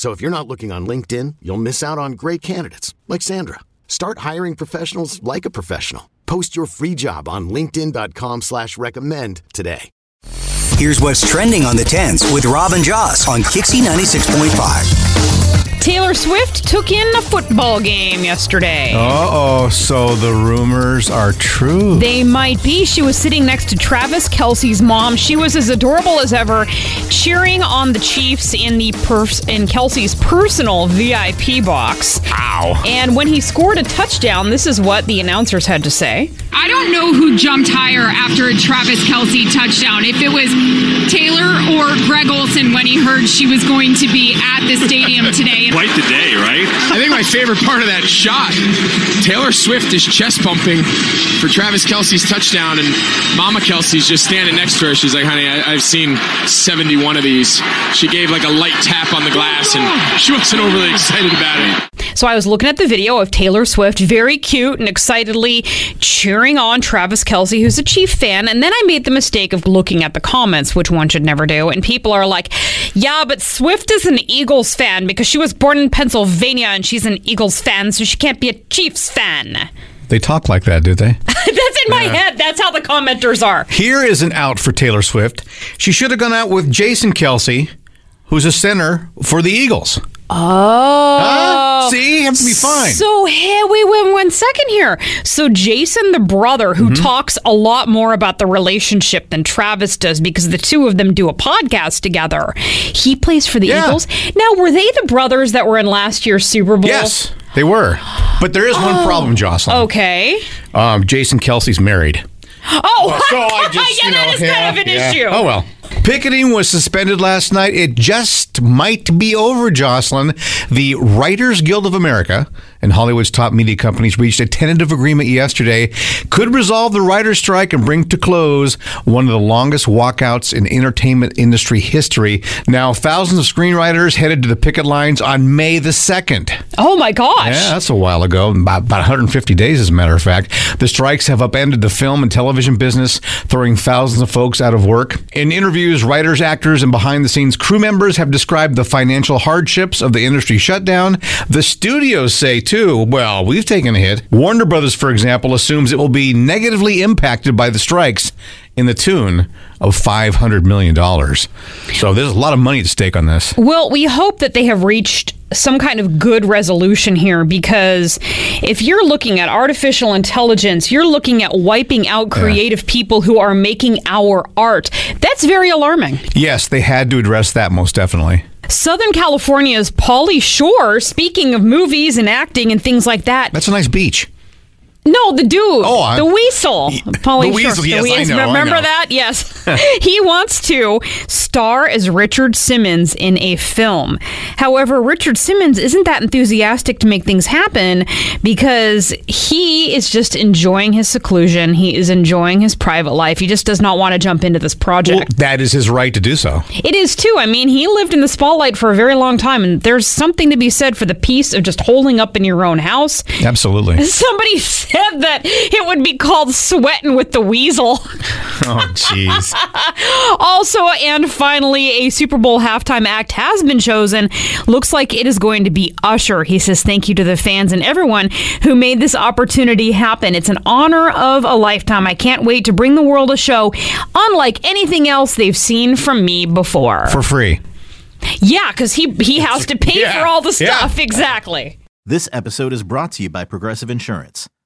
So if you're not looking on LinkedIn, you'll miss out on great candidates like Sandra. Start hiring professionals like a professional. Post your free job on LinkedIn.com slash recommend today. Here's what's trending on the 10s with Rob and Joss on KyXy 96.5. Taylor Swift took in a football game yesterday. Uh oh, so the rumors are true. They might be. She was sitting next to Travis Kelce's mom. She was as adorable as ever, cheering on the Chiefs in the pers- in Kelce's personal VIP box. Ow. And when he scored a touchdown, this is what the announcers had to say. I don't know who jumped higher after a Travis Kelce touchdown. If it was Taylor or Greg Olsen when he heard she was going to be at the stadium today. Quite the day, right? I think my favorite part of that shot, Taylor Swift is chest pumping for Travis Kelce's touchdown, and Mama Kelce's just standing next to her. She's like, honey, I, I've seen 71 of these. She gave like a light tap on the glass, and she wasn't overly excited about it. So I was looking at the video of Taylor Swift, very cute and excitedly cheering on Travis Kelce, who's a Chief fan. And then I made the mistake of looking at the comments, which one should never do. And people are like, yeah, but Swift is an Eagles fan because she was born in Pennsylvania and she's an Eagles fan, so she can't be a Chiefs fan. They talk like that, do they? That's in my head. That's how the commenters are. Here is an out for Taylor Swift. She should have gone out with Jason Kelce, who's a center for the Eagles. Oh. Huh? See, have to be fine. So hey, wait, wait, one second here. So Jason, the brother, who Mm-hmm. talks a lot more about the relationship than Travis does, because the two of them do a podcast together. He plays for the Yeah. Eagles. Now, were they the brothers that were in last year's Super Bowl? yes, they were. But there is one problem, Jocelyn. Okay. Um, Jason Kelce's married. Oh, So I just, yeah, you know, is yeah, kind of an yeah. issue. Oh well. Picketing was suspended last night. It just might be over, Jocelyn. The Writers Guild of America and Hollywood's top media companies reached a tentative agreement yesterday. Could resolve the writer's strike and bring to close one of the longest walkouts in entertainment industry history. Now, thousands of screenwriters headed to the picket lines on May the 2nd. Oh my gosh. Yeah, that's a while ago, about, about 150 days, as a matter of fact. The strikes have upended the film and television business, throwing thousands of folks out of work. In interviews, writers, actors, and behind the scenes crew members have described the financial hardships of the industry shutdown. The studios say, too, well, we've taken a hit. Warner Brothers, for example, assumes it will be negatively impacted by the strikes in the tune of $500 million. So there's a lot of money at stake on this. Well, we hope that they have reached some kind of good resolution here because if you're looking at artificial intelligence, you're looking at wiping out creative people who are making our art. That's very alarming. Yes, they had to address that most definitely. Southern California's Pauly Shore, speaking of movies and acting and things like that. That's a nice beach. No, the dude. Oh, I- the weasel. Pauly the weasel, yes, I know, I Remember know. that? Yes. he wants to star as Richard Simmons in a film. However, Richard Simmons isn't that enthusiastic to make things happen because he is just enjoying his seclusion. He is enjoying his private life. He just does not want to jump into this project. Well, that is his right to do so. It is too. I mean, he lived in the spotlight for a very long time, and there's something to be said for the peace of just holding up in your own house. Absolutely. Somebody said that it would be called sweating with the weasel. Oh, jeez. Also, and finally, a Super Bowl halftime act has been chosen. Looks like it is going to be Usher. He says thank you to the fans and everyone who made this opportunity happen. It's an honor of a lifetime. I can't wait to bring the world a show unlike anything else they've seen from me before. For free. yeah, because he he has to pay Yeah, for all the yeah. stuff. Exactly. This episode is brought to you by Progressive Insurance.